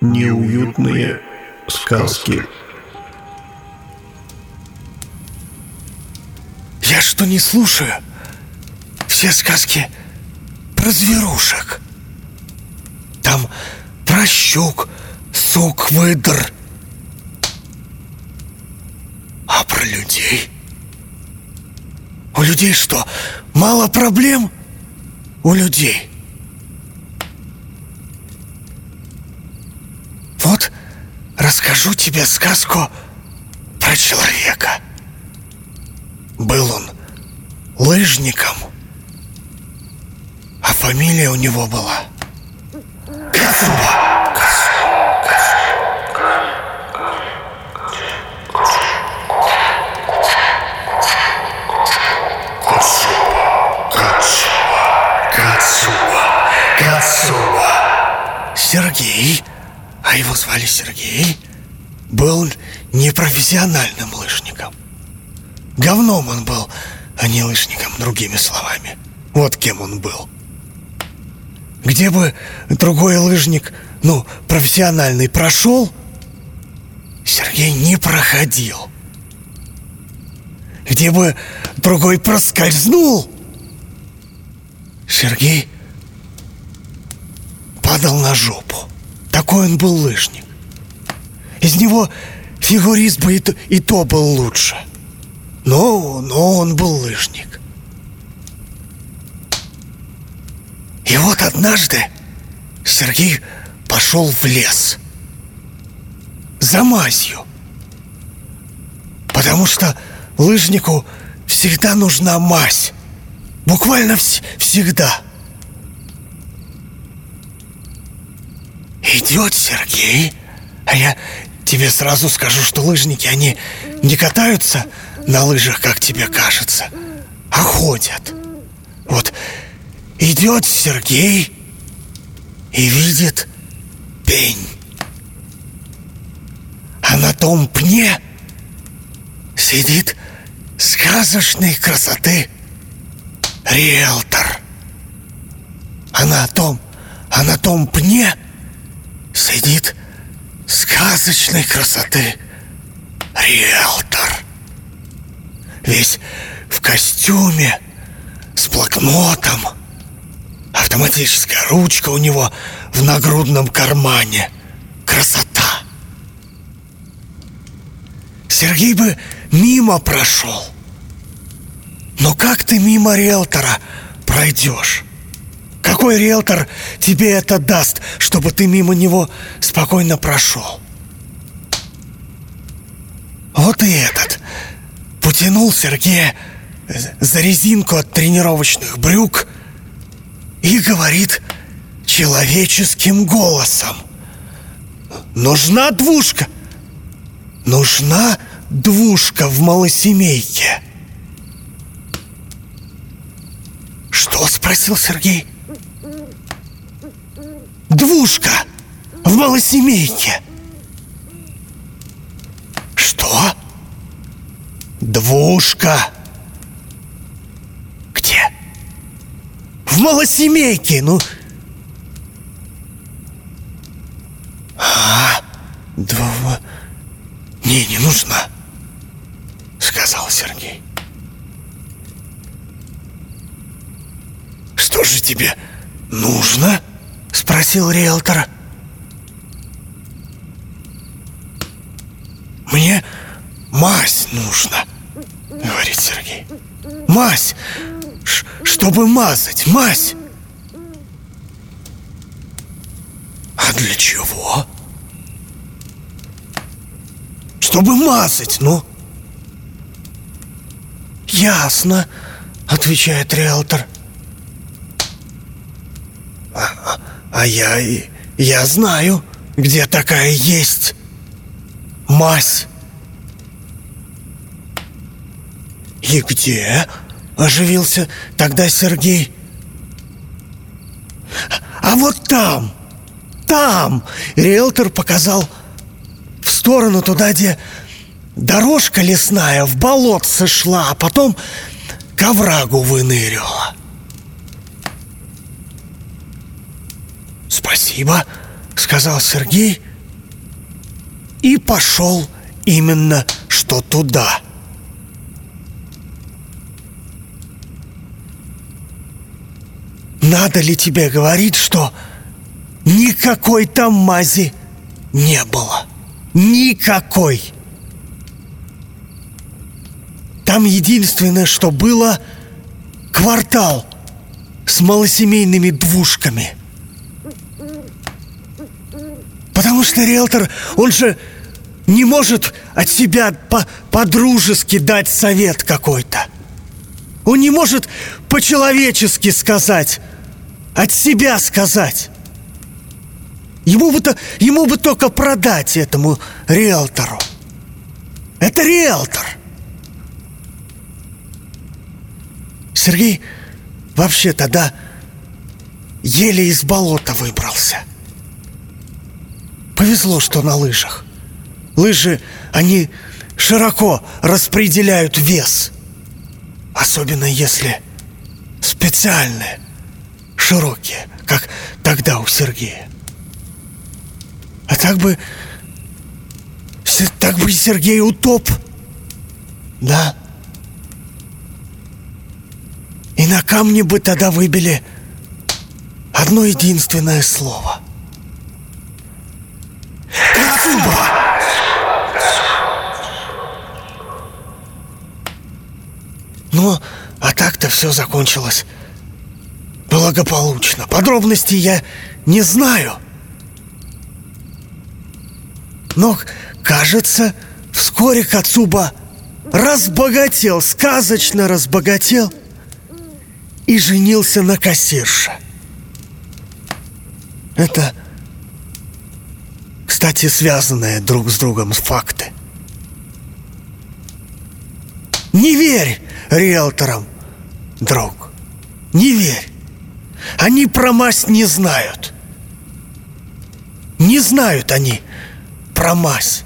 Неуютные сказки. Я что не слушаю? Все сказки про зверушек. Там про щук, сук, выдр. А про людей? У людей что, мало проблем? У людей. Вот расскажу тебе сказку про человека. Был он лыжником, а фамилия у него была Кацуба. Сергей, а его звали Сергей, был непрофессиональным лыжником. Говном он был, а не лыжником, другими словами. Вот кем он был. Где бы другой лыжник, ну, профессиональный, прошел, Сергей не проходил. Где бы другой проскользнул, Сергей падал на жопу. Такой он был лыжник. Из него фигурист бы и то, и то был лучше. Но, но он был лыжник. И вот однажды Сергей пошел в лес за мазью. Потому что лыжнику всегда нужна мазь. Буквально вс всегда. Идет Сергей, а я тебе сразу скажу, что лыжники, они не катаются на лыжах, как тебе кажется, а ходят. Вот идет Сергей и видит пень. А на том пне сидит сказочной красоты риэлтор. А на том, а на том пне сидит сказочной красоты риэлтор. Весь в костюме, с блокнотом. Автоматическая ручка у него в нагрудном кармане. Красота. Сергей бы мимо прошел. Но как ты мимо риэлтора пройдешь? Какой риэлтор тебе это даст, чтобы ты мимо него спокойно прошел? Вот и этот потянул Сергея за резинку от тренировочных брюк и говорит человеческим голосом. Нужна двушка. Нужна двушка в малосемейке. Что? Спросил Сергей. Двушка в малосемейке. Что? Двушка. Где? В малосемейке, ну. А, два... Не, не нужна, сказал Сергей. Что же тебе нужно? Спросил риэлтор. Мне мазь нужно, говорит Сергей. Мазь, чтобы мазать, мазь. А для чего? Чтобы мазать, ну. Ясно, отвечает риэлтор. А, я... я знаю, где такая есть мазь. И где? Оживился тогда Сергей. А вот там, там, риэлтор показал в сторону туда, где дорожка лесная в болотце шла, а потом к оврагу выныривала. «Спасибо», — сказал Сергей и пошел именно что туда. Надо ли тебе говорить, что никакой там мази не было? Никакой. Там единственное, что было, квартал с малосемейными двушками. Потому что риэлтор, он же не может от себя по по-дружески дать совет какой-то. Он не может по-человечески сказать, от себя сказать. Ему бы, то, ему бы только продать этому риэлтору. Это риэлтор. Сергей вообще тогда еле из болота выбрался. Повезло, что на лыжах. Лыжи, они широко распределяют вес. Особенно если специальные, широкие, как тогда у Сергея. А так бы... Так бы Сергей утоп. Да. И на камне бы тогда выбили одно единственное слово. Кацуба! Ну, а так-то все закончилось благополучно. Подробностей я не знаю. Но, кажется, вскоре Кацуба разбогател, сказочно разбогател и женился на кассирше. Это, кстати, связанные друг с другом факты. Не верь риэлторам, друг, не верь. Они про мазь не знают. Не знают они про мазь.